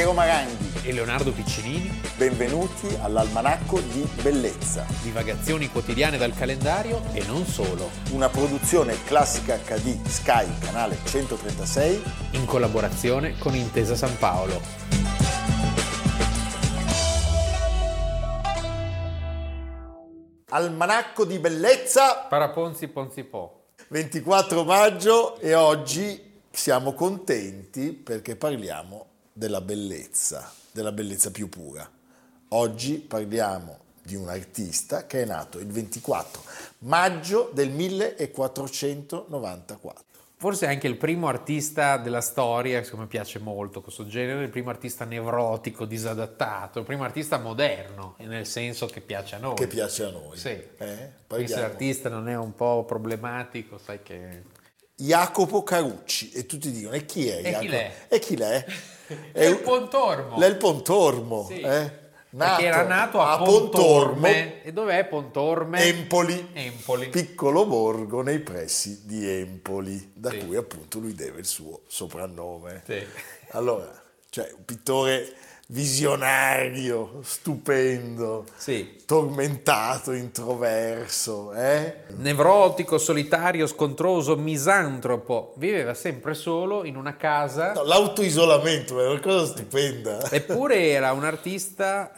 Piero Maranghi e Leonardo Piccinini. Benvenuti all'Almanacco di Bellezza. Divagazioni quotidiane dal calendario e non solo. Una produzione classica HD Sky, canale 136. In collaborazione con Intesa San Paolo. Almanacco di Bellezza. Paraponzi Ponzi Po. 24 maggio e oggi siamo contenti perché parliamo della bellezza, della bellezza più pura. Oggi parliamo di un artista che è nato il 24 maggio del 1494. Forse anche il primo artista della storia, mi piace molto questo genere, il primo artista nevrotico, disadattato, il primo artista moderno, nel senso che piace a noi. Che piace a noi. Sì. Eh? Se l'artista non è un po' problematico, sai che... Jacopo Carucci e tutti dicono e chi è e Jacopo? Chi l'è? E chi l'è? È il Pontormo. È il Pontormo, sì. eh? Nato Perché era nato a, a Pontorme. E dov'è Pontorme? Empoli. Empoli. Piccolo borgo nei pressi di Empoli, da Sì. cui appunto lui deve il suo soprannome. Sì. Allora, cioè un pittore visionario, stupendo, Sì. tormentato, introverso, eh? Nevrotico, solitario, scontroso, misantropo. Viveva sempre solo in una casa. No, l'autoisolamento è una cosa stupenda. Eppure era un artista.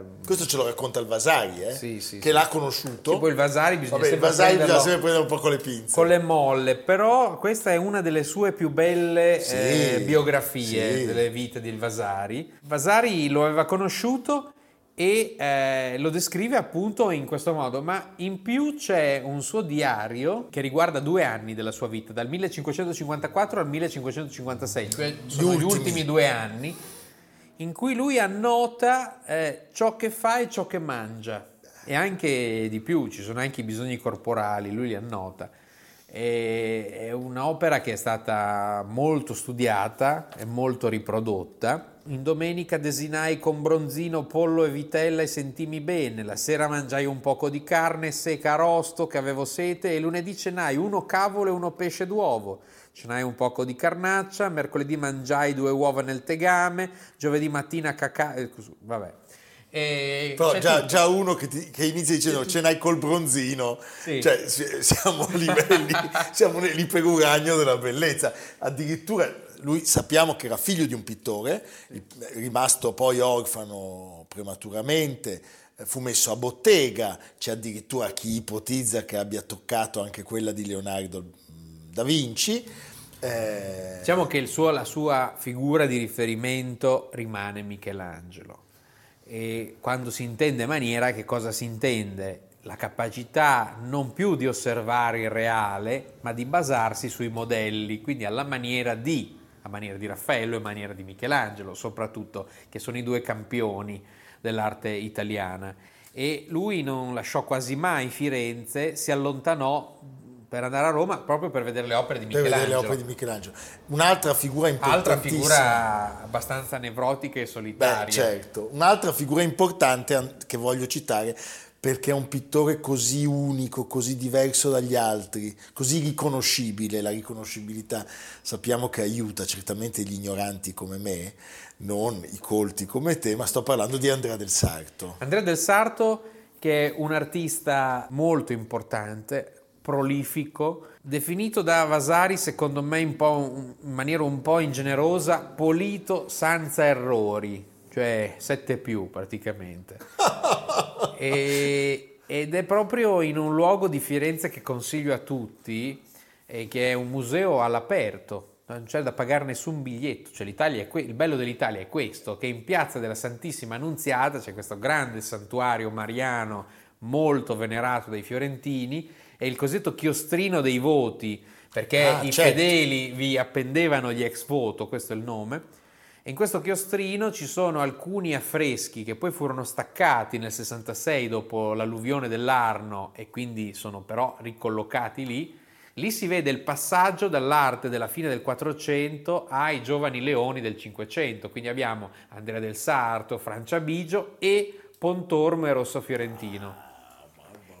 eh, Questo ce lo racconta il Vasari, eh? Sì, sì, che l'ha conosciuto. Che poi il Vasari bisogna Vabbè, il sempre Vasari prenderlo bisogna sempre prendere un po' con le pinze. con le molle, però questa è una delle sue più belle eh, biografie delle vite di Vasari. Vasari lo aveva conosciuto e eh, lo descrive appunto in questo modo, ma in più c'è un suo diario che riguarda due anni della sua vita, dal 1554 al 1556, cioè sono gli ultimi. ultimi due anni, in cui lui annota eh, ciò che fa e ciò che mangia e anche di più, ci sono anche i bisogni corporali, lui li annota. È un'opera che è stata molto studiata e molto riprodotta. In domenica desinai con bronzino, pollo e vitella e sentimi bene. La sera mangiai un poco di carne secca a rosto che avevo sete e lunedì cenai uno cavolo e uno pesce d'uovo. Cenai un poco di carnaccia, mercoledì mangiai due uova nel tegame, giovedì mattina cacao... eh, vabbè. E Però già, già uno che, ti- che inizia dicendo ce n'hai col bronzino, Sì. cioè si- siamo livelli, siamo nell'iperuragno della bellezza. Addirittura lui sappiamo che era figlio di un pittore, rimasto poi orfano prematuramente, fu messo a bottega, c'è addirittura chi ipotizza che abbia toccato anche quella di Leonardo mm, da Vinci. Eh, Diciamo che suo- la sua figura di riferimento rimane Michelangelo. E quando si intende maniera, che cosa si intende? La capacità non più di osservare il reale, ma di basarsi sui modelli, quindi alla maniera di, a maniera di Raffaello e a maniera di Michelangelo, soprattutto, che sono i due campioni dell'arte italiana. E lui non lasciò quasi mai Firenze, si allontanò per andare a Roma proprio per vedere le opere di per vedere le Michelangelo. opere di Michelangelo. Un'altra figura Altra importantissima. figura abbastanza nevrotica e solitaria. Beh, certo. Un'altra figura importante an- che voglio citare perché è un pittore così unico, così diverso dagli altri, così riconoscibile. La riconoscibilità sappiamo che aiuta certamente gli ignoranti come me, non i colti come te, ma sto parlando di Andrea del Sarto. Andrea del Sarto, che è un artista molto importante, prolifico, definito da Vasari, secondo me in, in maniera un po' ingenerosa, polito senza errori, cioè 7 più praticamente. E- ed è proprio in un luogo di Firenze che consiglio a tutti, e che è un museo all'aperto, non c'è da pagare nessun biglietto, cioè l'Italia è que- il bello dell'Italia è questo, che in piazza della Santissima Annunziata c'è questo grande santuario mariano molto venerato dai fiorentini, è il cosiddetto chiostrino dei voti, perché Ah, i certo. fedeli vi appendevano gli ex voto, questo è il nome, e in questo chiostrino ci sono alcuni affreschi che poi furono staccati nel 66 dopo l'alluvione dell'Arno e quindi sono però ricollocati lì. Lì si vede il passaggio dall'arte della fine del 400 ai giovani leoni del 500. Quindi abbiamo Andrea del Sarto, Franciabigio e Pontormo e Rosso Fiorentino.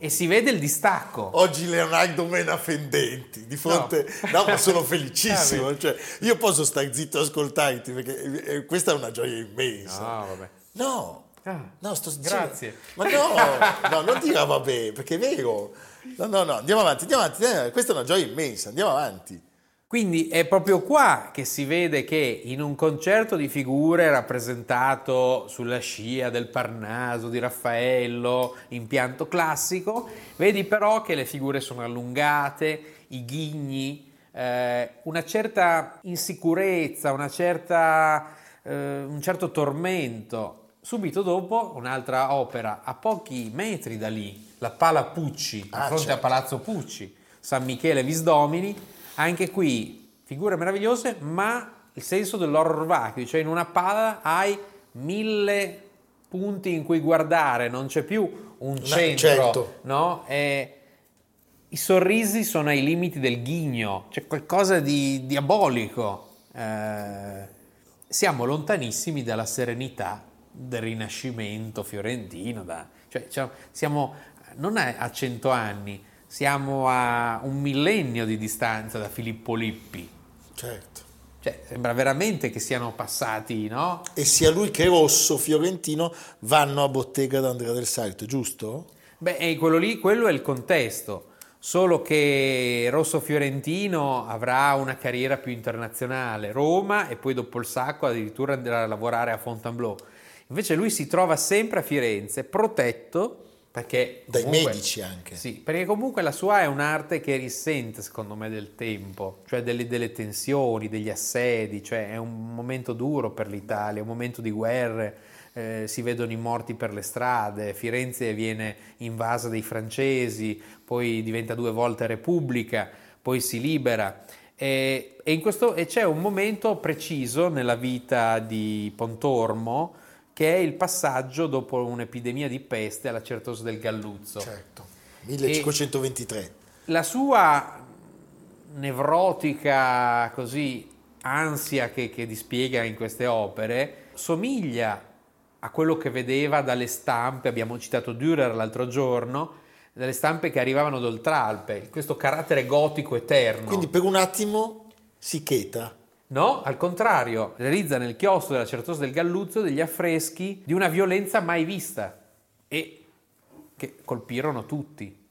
E si vede il distacco. Oggi Leonardo mena fendenti, di fronte... No, no ma sono felicissimo. Ah, cioè, io posso stare zitto e ascoltarti perché eh, questa è una gioia immensa. No, vabbè. No, Ah, no, sto grazie. Ma no, no, non dire vabbè, perché è vero. No, no, no, andiamo avanti, andiamo avanti. eh, Questa è una gioia immensa, andiamo avanti. Quindi è proprio qua che si vede che in un concerto di figure rappresentato sulla scia del Parnaso di Raffaello, impianto classico, vedi però che le figure sono allungate, i ghigni, eh, una certa insicurezza, una certa, eh, un certo tormento. Subito dopo un'altra opera a pochi metri da lì, la Pala Pucci, a Ah, fronte a certo. Palazzo Pucci, San Michele Visdomini, anche qui figure meravigliose, ma il senso dell'horror vacuo, cioè in una pala hai mille punti in cui guardare, non c'è più un centro, certo. no? E I sorrisi sono ai limiti del ghigno, c'è qualcosa di diabolico. Eh, siamo lontanissimi dalla serenità del Rinascimento fiorentino, da- cioè, cioè, siamo non a, a cento anni, siamo a un millennio di distanza da Filippo Lippi. Certo. Cioè, sembra veramente che siano passati, no? E sia lui che Rosso Fiorentino vanno a bottega d'Andrea del Sarto, giusto? Beh, quello lì, quello è il contesto. Solo che Rosso Fiorentino avrà una carriera più internazionale, Roma e poi dopo il sacco addirittura andrà a lavorare a Fontainebleau. Invece lui si trova sempre a Firenze, protetto perché Dai comunque- medici anche. Sì, perché comunque la sua è un'arte che risente, secondo me, del tempo, cioè delle, delle tensioni, degli assedi, cioè è un momento duro per l'Italia, un momento di guerre, eh, si vedono i morti per le strade, Firenze viene invasa dai francesi, poi diventa due volte repubblica, poi si libera. E, e in questo, e c'è un momento preciso nella vita di Pontormo che è il passaggio dopo un'epidemia di peste alla Certosa del Galluzzo. Certo. 1523. La sua nevrotica così ansia che, che dispiega in queste opere somiglia a quello che vedeva dalle stampe, abbiamo citato Dürer l'altro giorno, dalle stampe che arrivavano d'Oltralpe, questo carattere gotico eterno. Quindi per un attimo si cheta. No, al contrario, realizza nel chiostro della Certosa del Galluzzo degli affreschi di una violenza mai vista e che colpirono tutti.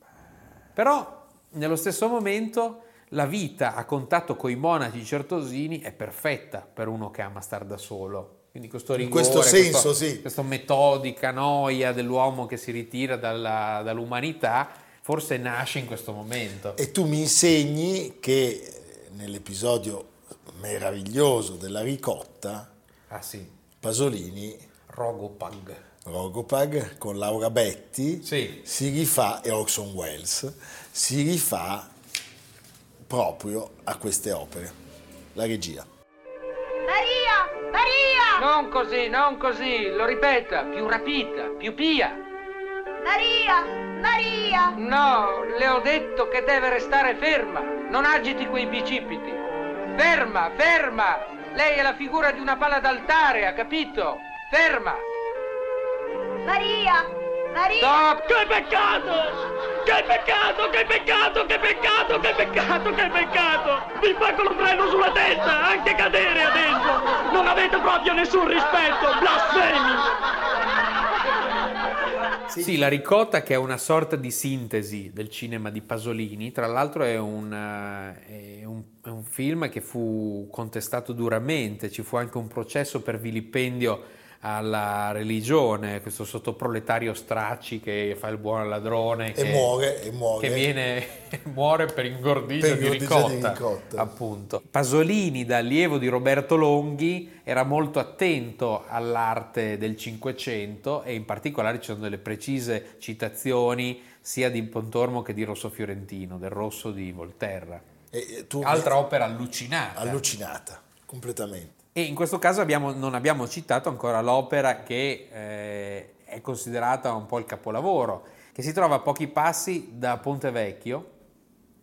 Però, nello stesso momento, la vita a contatto con i monaci certosini è perfetta per uno che ama star da solo. Quindi questo In rigore, questo senso, questo- sì. questa metodica noia dell'uomo che si ritira dalla- dall'umanità, forse nasce in questo momento. E tu mi insegni che eh, nell'episodio meraviglioso della ricotta, Ah sì, Pasolini, Rogopag. Rogopag con Laura Betti, Sì. si rifà, e Orson Welles, si rifà proprio a queste opere. La regia. Maria! Maria! Non così, non così, lo ripeta, più rapita, più pia. Maria! Maria! No, le ho detto che deve restare ferma, non agiti quei bicipiti. Ferma, ferma! Lei è la figura di una pala d'altare, ha capito? Ferma! Maria! Maria! Stop! Che peccato! Che peccato, che peccato, che peccato, che peccato, che peccato! Vi fa con lo freno sulla testa, anche cadere adesso! Non avete proprio nessun rispetto, blasfemi! Sì. la ricotta che è una sorta di sintesi del cinema di Pasolini, tra l'altro è un, eh, è un- è un film che fu contestato duramente, ci fu anche un processo per vilipendio alla religione, questo sottoproletario Stracci che fa il buon ladrone E che, muore, e muore. che viene, muore per ingordigia, Per di, ingordigia di ricotta, ricotta. appunto. Pasolini, da allievo di Roberto Longhi, era molto attento all'arte del Cinquecento e in particolare ci sono delle precise citazioni sia di Pontormo che di Rosso Fiorentino, del Rosso di Volterra. Altra opera allucinata. allucinata, completamente. E in questo caso abbiamo- non abbiamo citato ancora l'opera che eh, è considerata un po' il capolavoro, che si trova a pochi passi da Ponte Vecchio,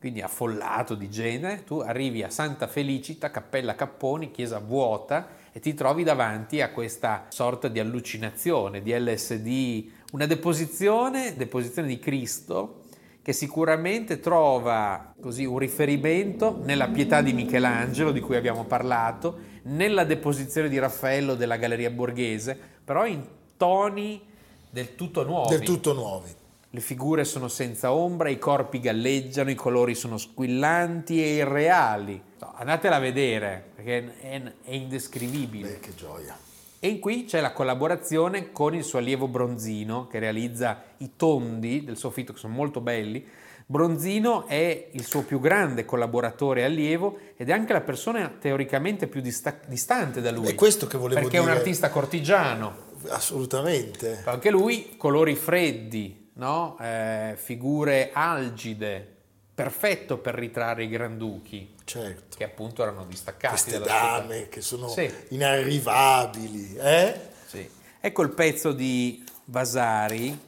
quindi affollato di gente. Tu arrivi a Santa Felicita, Cappella Capponi, chiesa vuota, e ti trovi davanti a questa sorta di allucinazione, di LSD, una deposizione, deposizione di Cristo che sicuramente trova così un riferimento nella pietà di Michelangelo di cui abbiamo parlato, nella deposizione di Raffaello della Galleria Borghese, però in toni del tutto nuovi. Del tutto nuovi. Le figure sono senza ombra, i corpi galleggiano, i colori sono squillanti e irreali. Andatela a vedere perché è, è indescrivibile. Beh, che gioia. E qui c'è la collaborazione con il suo allievo Bronzino che realizza i tondi del soffitto che sono molto belli. Bronzino è il suo più grande collaboratore e allievo ed è anche la persona teoricamente più dista- distante da lui. È questo che volevo perché dire. è un artista cortigiano. Assolutamente. Anche lui colori freddi, no? Eh, figure algide, perfetto per ritrarre i granduchi, Certo. che appunto erano distaccati Queste dame società. che sono Sì. inarrivabili, eh? Sì. Ecco il pezzo di Vasari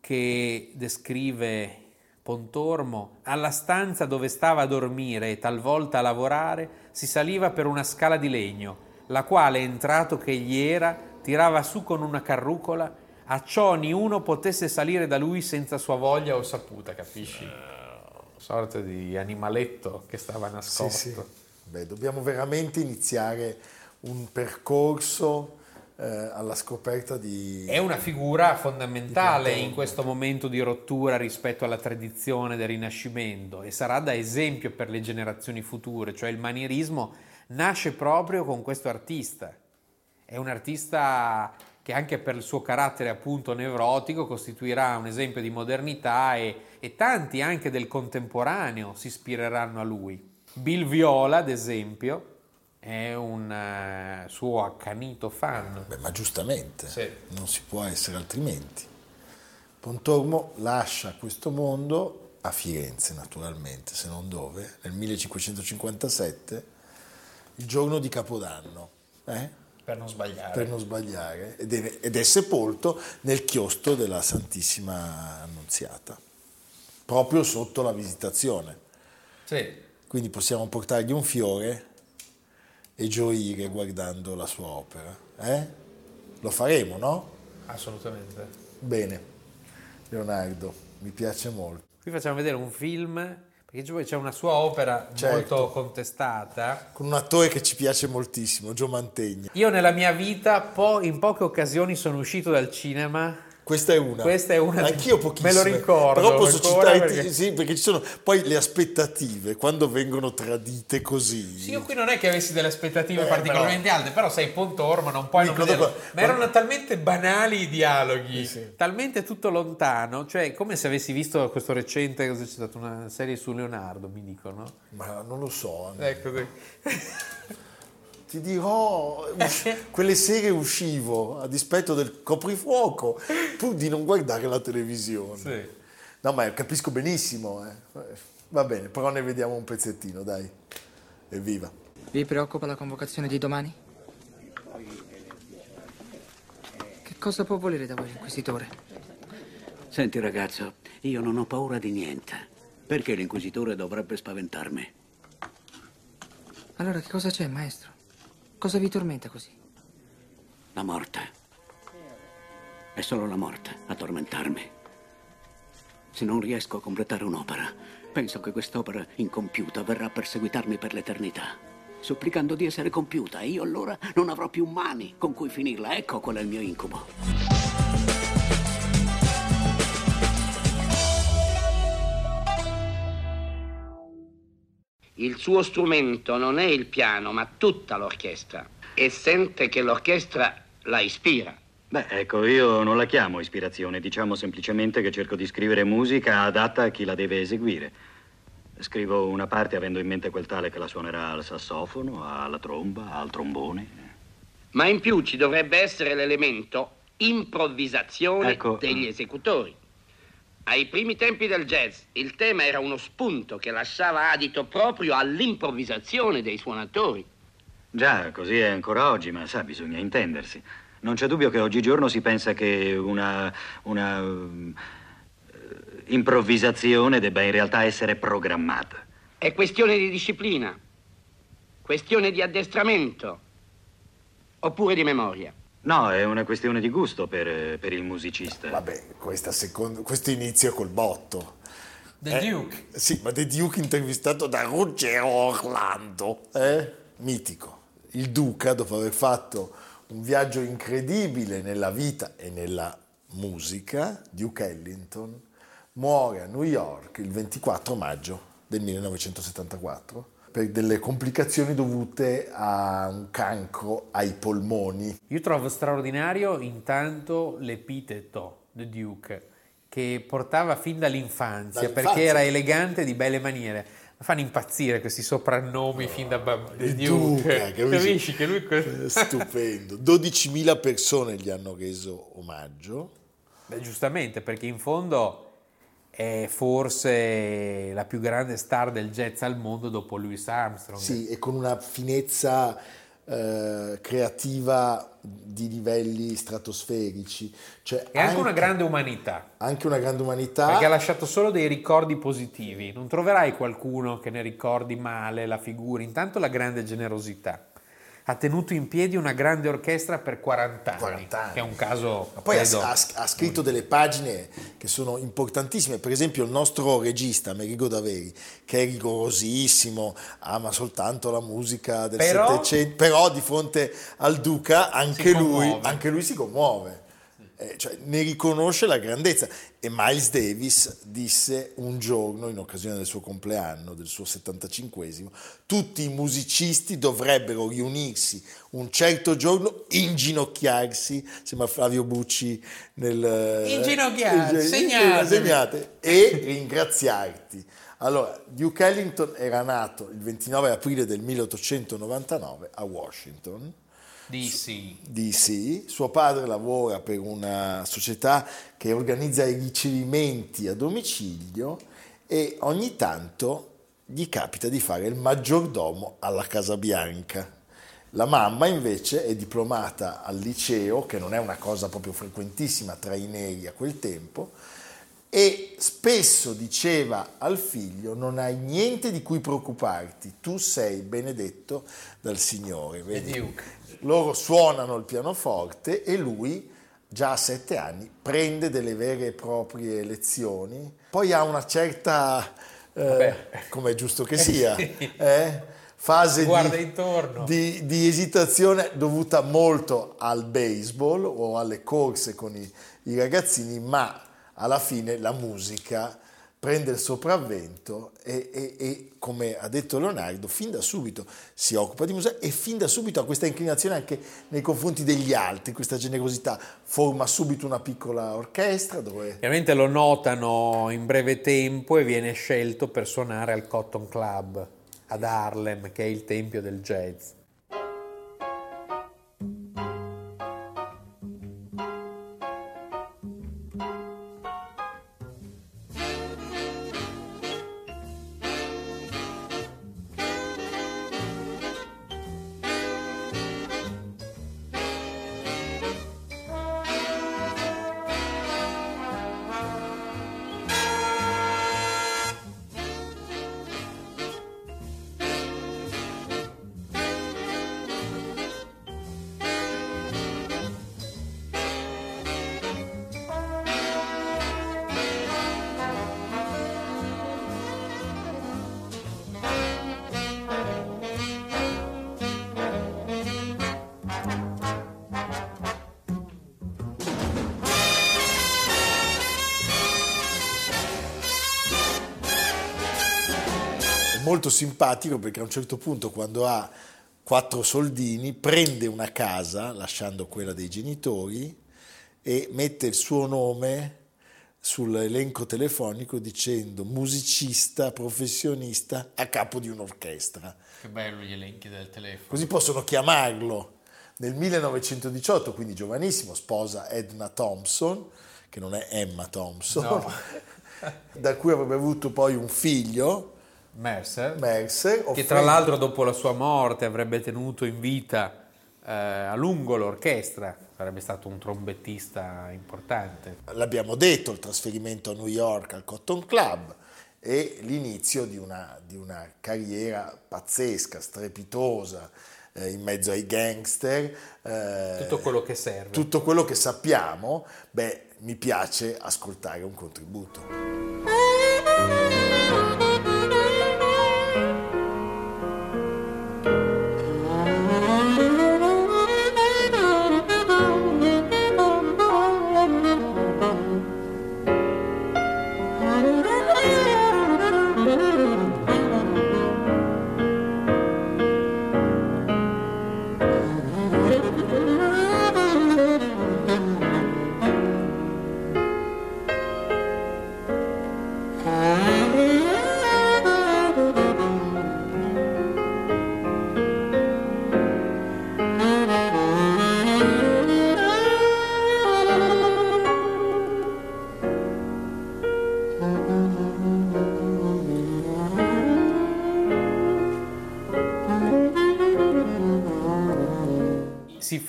che descrive Pontormo. Alla stanza dove stava a dormire e talvolta a lavorare si saliva per una scala di legno, la quale, entrato che egli era, tirava su con una carrucola, a ciò niuno potesse salire da lui senza sua voglia o saputa, capisci? Sorta di animaletto che stava Sì, nascosto. sì. Beh, dobbiamo veramente iniziare un percorso eh, alla scoperta di... È una figura fondamentale in questo momento di rottura rispetto alla tradizione del Rinascimento e sarà da esempio per le generazioni future, cioè il manierismo nasce proprio con questo artista. È un artista che anche per il suo carattere appunto nevrotico costituirà un esempio di modernità e, e tanti anche del contemporaneo si ispireranno a lui. Bill Viola, ad esempio, è un eh, suo accanito fan. Beh, ma giustamente, Sì. non si può essere altrimenti. Pontormo lascia questo mondo a Firenze, naturalmente, se non dove, nel 1557, il giorno di Capodanno, eh? Per non sbagliare. per non sbagliare, ed è, ed è sepolto nel chiostro della Santissima Annunziata, proprio sotto la visitazione. Sì. Quindi possiamo portargli un fiore e gioire guardando la sua opera. Eh? Lo faremo, no? Assolutamente. Bene, Leonardo, mi piace molto. Qui facciamo vedere un film, perché c'è una sua opera Certo. molto contestata. Con un attore che ci piace moltissimo, Gio Mantegna. Io nella mia vita po- in poche occasioni sono uscito dal cinema. Questa è una. Questa è una- Anch'io pochissime. me lo ricordo Però posso citare, perché- sì, perché ci sono poi le aspettative, quando vengono tradite così. Sì, io qui non è che avessi delle aspettative Eh, particolarmente alte, però sei Pontormo, non puoi non Dico, vederlo. dopo- Ma erano talmente banali i dialoghi, Sì. talmente tutto lontano, cioè come se avessi visto questo recente, cosa c'è stata una serie su Leonardo, mi dicono. Ma non lo so. Ecco, sì. Ti dirò, usci- quelle sere uscivo a dispetto del coprifuoco pur di non guardare la televisione. Sì. No, ma capisco benissimo. eh. Va bene, però ne vediamo un pezzettino, dai. Evviva. Vi preoccupa la convocazione di domani? Che cosa può volere da voi l'inquisitore? Senti ragazzo, io non ho paura di niente. Perché l'inquisitore dovrebbe spaventarmi? Allora che cosa c'è, maestro? Cosa vi tormenta così? La morte. È solo la morte a tormentarmi. Se non riesco a completare un'opera, penso che quest'opera incompiuta verrà a perseguitarmi per l'eternità, supplicando di essere compiuta e io allora non avrò più mani con cui finirla. Ecco qual è il mio incubo. Il suo strumento non è il piano, ma tutta l'orchestra. E sente che l'orchestra la ispira. Beh, ecco, io non la chiamo ispirazione, diciamo semplicemente che cerco di scrivere musica adatta a chi la deve eseguire. Scrivo una parte avendo in mente quel tale che la suonerà al sassofono, alla tromba, al trombone. Ma in più ci dovrebbe essere l'elemento improvvisazione Ecco. degli esecutori. Ai primi tempi del jazz il tema era uno spunto che lasciava adito proprio all'improvvisazione dei suonatori. Già, così è ancora oggi, ma sa, bisogna intendersi. Non c'è dubbio che oggigiorno si pensa che una, una eh, improvvisazione debba in realtà essere programmata. È questione di disciplina, questione di addestramento, oppure di memoria? No, è una questione di gusto per, per il musicista. Vabbè, questa secondo- questo inizio col botto. The Eh, Duke. Sì, ma The Duke intervistato da Ruggero Orlando, eh? mitico. Il Duca, dopo aver fatto un viaggio incredibile nella vita e nella musica, Duke Ellington, muore a New York il 24 maggio del 1974 per delle complicazioni dovute a un cancro ai polmoni. Io trovo straordinario intanto l'epiteto The Duke che portava fin dall'infanzia Dall'infanzia. perché era elegante di belle maniere. Mi fanno impazzire questi soprannomi fin da bambino. The Il Duke. Duca, capisci? Capisci che lui... Eh, Stupendo. 12.000 persone gli hanno reso omaggio. Beh, giustamente, perché in fondo è forse la più grande star del jazz al mondo dopo Louis Armstrong. Sì, e con una finezza eh, creativa di livelli stratosferici. Cioè, E anche una grande umanità. anche una grande umanità. Perché ha lasciato solo dei ricordi positivi. Non troverai qualcuno che ne ricordi male la figura. Intanto la grande generosità. Ha tenuto in piedi una grande orchestra per 40 anni, 40 anni. che è un caso Ma poi ha, credo, ha- ha scritto delle pagine che sono importantissime, per esempio il nostro regista Merigo Daveri, che è rigorosissimo, ama soltanto la musica del Però- Settecento, però di fronte al Duca anche, lui, anche lui si commuove. Eh, cioè, ne riconosce la grandezza. E Miles Davis disse un giorno in occasione del suo compleanno del suo 75esimo tutti i musicisti dovrebbero riunirsi un certo giorno inginocchiarsi sembra Flavio Bucci nel Inginocchiarsi, Eh, segnate. segnate, e ringraziarti. Allora Duke Ellington era nato il 29 aprile del 1899 a Washington DC. DC. Suo padre lavora per una società che organizza i ricevimenti a domicilio e ogni tanto gli capita di fare il maggiordomo alla Casa Bianca. La mamma invece è diplomata al liceo, che non è una cosa proprio frequentissima tra i neri a quel tempo, e spesso diceva al figlio non hai niente di cui preoccuparti, tu sei benedetto dal Signore. Vedi? Duke. Loro suonano il pianoforte e lui, già a sette anni, prende delle vere e proprie lezioni, poi ha una certa, eh, come è giusto che sia, eh, fase di, di- di esitazione dovuta molto al baseball o alle corse con i, i ragazzini, ma alla fine la musica prende il sopravvento e, e- e, come ha detto Leonardo, fin da subito si occupa di musica e fin da subito ha questa inclinazione anche nei confronti degli altri, questa generosità, forma subito una piccola orchestra dove Chiaramente lo notano in breve tempo e viene scelto per suonare al Cotton Club ad Harlem, che è il tempio del jazz. Molto simpatico perché a un certo punto quando ha quattro soldini prende una casa lasciando quella dei genitori e mette il suo nome sull'elenco telefonico dicendo musicista professionista a capo di un'orchestra. Che bello gli elenchi del telefono. Così possono chiamarlo. Nel 1918, quindi giovanissimo, sposa Edna Thompson, che non è Emma Thompson, No. da cui avrebbe avuto poi un figlio, Mercer, Mercer. che tra l'altro dopo la sua morte avrebbe tenuto in vita eh, a lungo l'orchestra, sarebbe stato un trombettista importante. l'abbiamo detto, il trasferimento a New York al Cotton Club e l'inizio di una, di una carriera pazzesca, strepitosa, eh, in mezzo ai gangster. eh, Tutto quello che serve. tutto quello che sappiamo, beh, mi piace ascoltare un contributo.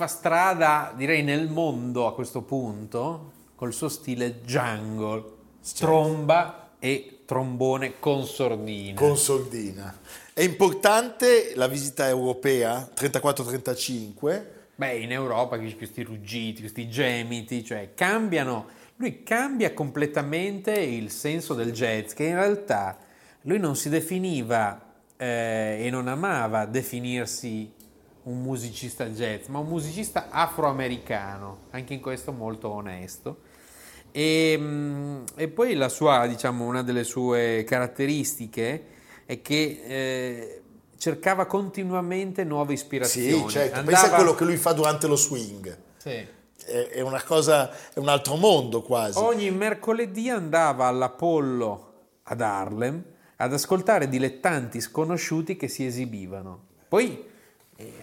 Fa strada, direi, nel mondo a questo punto col suo stile jungle, tromba e trombone con sordina. Con sordina. È importante la visita europea 34-35. Beh, in Europa questi ruggiti, questi gemiti, cioè cambiano, lui cambia completamente il senso del jazz, che in realtà lui non si definiva eh, e non amava definirsi un musicista jazz, ma un musicista afroamericano, anche in questo molto onesto. E, mm, e poi la sua, diciamo, una delle sue caratteristiche è che eh, cercava continuamente nuove ispirazioni. Sì, certo. Andava- Pensa a quello che lui fa durante lo swing. Sì. È, una cosa, è un altro mondo quasi. Ogni mercoledì andava all'Apollo ad Harlem ad ascoltare dilettanti sconosciuti che si esibivano. Poi,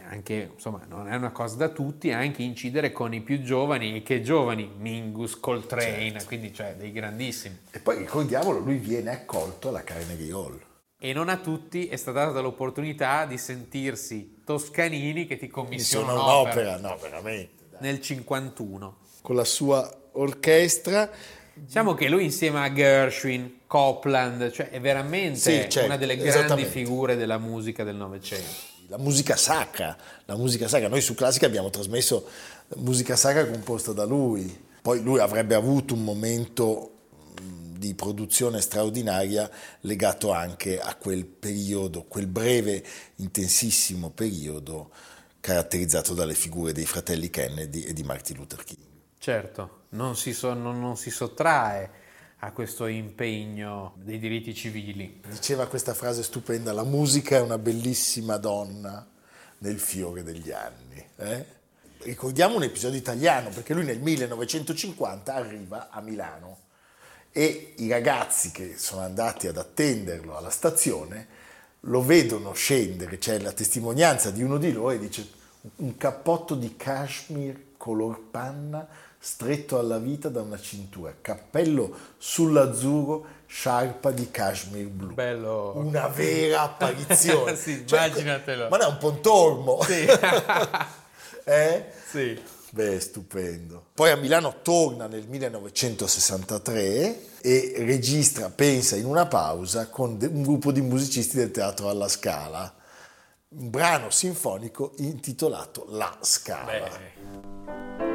anche, insomma, non è una cosa da tutti, anche incidere con i più giovani, e che giovani? Mingus, Coltrane, Certo. quindi cioè dei grandissimi. E poi ricordiamolo, lui viene accolto alla Carnegie Hall. E non a tutti è stata data l'opportunità di sentirsi Toscanini che ti commissiona un'opera no, veramente. nel 51. Con la sua orchestra. Diciamo che lui insieme a Gershwin, Copland, cioè è veramente Sì, certo, una delle grandi figure della musica del Novecento. La musica sacra, la musica sacra. Noi su Classica abbiamo trasmesso musica sacra composta da lui. Poi lui avrebbe avuto un momento di produzione straordinaria legato anche a quel periodo, quel breve, intensissimo periodo caratterizzato dalle figure dei fratelli Kennedy e di Martin Luther King. Certo, non si, so- non- non si sottrae a questo impegno dei diritti civili. Diceva questa frase stupenda, la musica è una bellissima donna nel fiore degli anni. eh? Ricordiamo un episodio italiano, perché lui nel 1950 arriva a Milano e i ragazzi che sono andati ad attenderlo alla stazione lo vedono scendere, c'è la testimonianza di uno di loro e dice un cappotto di cashmere color panna stretto alla vita da una cintura, cappello sull'azzurro, sciarpa di cashmere blu. Bello. Una vera apparizione. Sì, Cioè, immaginatelo. Ma no, è un pontormo. Sì. eh? Sì. Beh, stupendo. Poi a Milano torna nel 1963 e registra, pensa in una pausa, con un gruppo di musicisti del Teatro alla Scala, un brano sinfonico intitolato La Scala. Beh,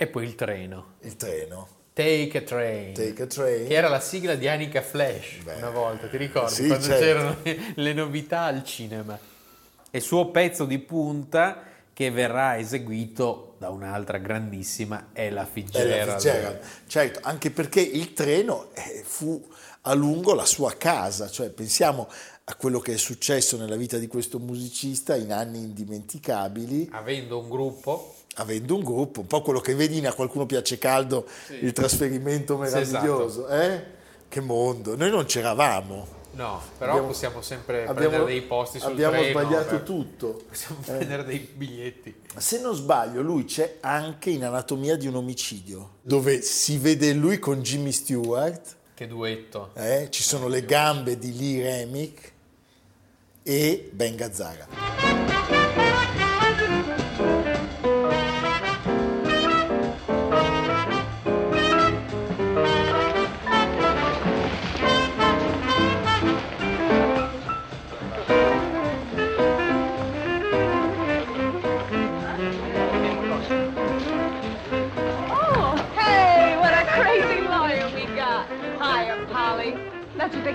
E poi il treno. Il treno. Take a Train. Take a Train. Che era la sigla di Annika Flash Beh, una volta, ti ricordi? sì, Quando certo. c'erano le novità al cinema. e suo pezzo di punta che verrà eseguito da un'altra grandissima Ella Ella Fitzgerald. Fitzgerald. Certo, anche perché il treno eh, fu a lungo la sua casa, cioè pensiamo a quello che è successo nella vita di questo musicista in anni indimenticabili, Avendo un gruppo, avendo un gruppo, un po' quello che vedi in A qualcuno piace caldo, il trasferimento Sì, esatto. meraviglioso, eh? Che mondo, noi non c'eravamo. no, però Abbiamo- possiamo sempre abbiamo- prendere dei posti sul abbiamo treno, sbagliato eh. tutto. Possiamo Eh. prendere dei biglietti. Se non sbaglio, lui c'è anche in Anatomia di un omicidio, dove si vede lui con Jimmy Stewart, Che duetto. eh, ci sono le gambe di Lee Remick e Ben Gazzara.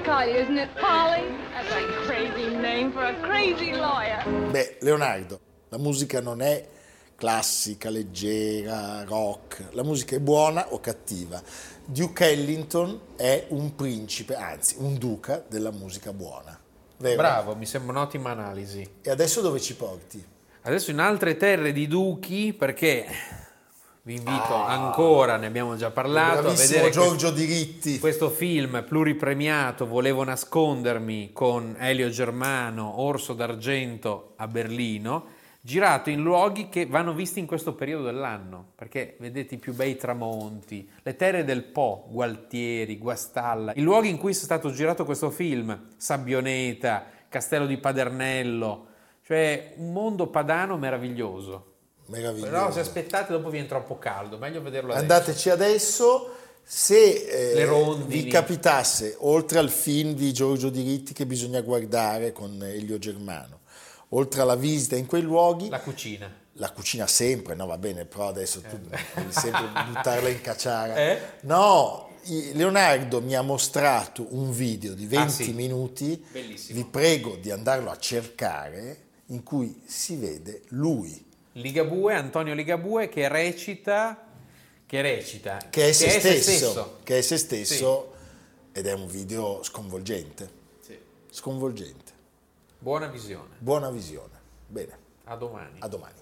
Call you, isn't it, Polly? That's a crazy name for a crazy lawyer. Beh, Leonardo, la musica non è classica, leggera, rock, la musica è buona o cattiva. Duke Ellington è un principe, anzi un duca della musica buona. Vero? Bravo, mi sembra un'ottima analisi. E adesso dove ci porti? Adesso in altre terre di duchi, perché vi invito ancora, ne abbiamo già parlato, a vedere Giorgio questo, Diritti. questo film pluripremiato, Volevo nascondermi, con Elio Germano, Orso d'Argento a Berlino, girato in luoghi che vanno visti in questo periodo dell'anno, perché vedete i più bei tramonti, le terre del Po, Gualtieri, Guastalla, i luoghi in cui è stato girato questo film, Sabbioneta, Castello di Padernello, cioè un mondo padano meraviglioso. Meraviglioso. Però se aspettate dopo viene troppo caldo, meglio vederlo adesso. Andateci adesso. Se eh, vi capitasse, oltre al film di Giorgio Diritti che bisogna guardare con Elio Germano, oltre alla visita in quei luoghi, La cucina. la cucina sempre, no va bene, però adesso tu devi sempre buttarla in cacciara. Eh? No, Leonardo mi ha mostrato un video di 20 Ah, sì. minuti, Bellissimo. vi prego di andarlo a cercare, in cui si vede lui, Ligabue, Antonio Ligabue che recita, che recita, che è se se stesso, che è se stesso ed è un video sconvolgente, Sì. sconvolgente. Buona visione. Buona visione. Bene, A domani. a domani.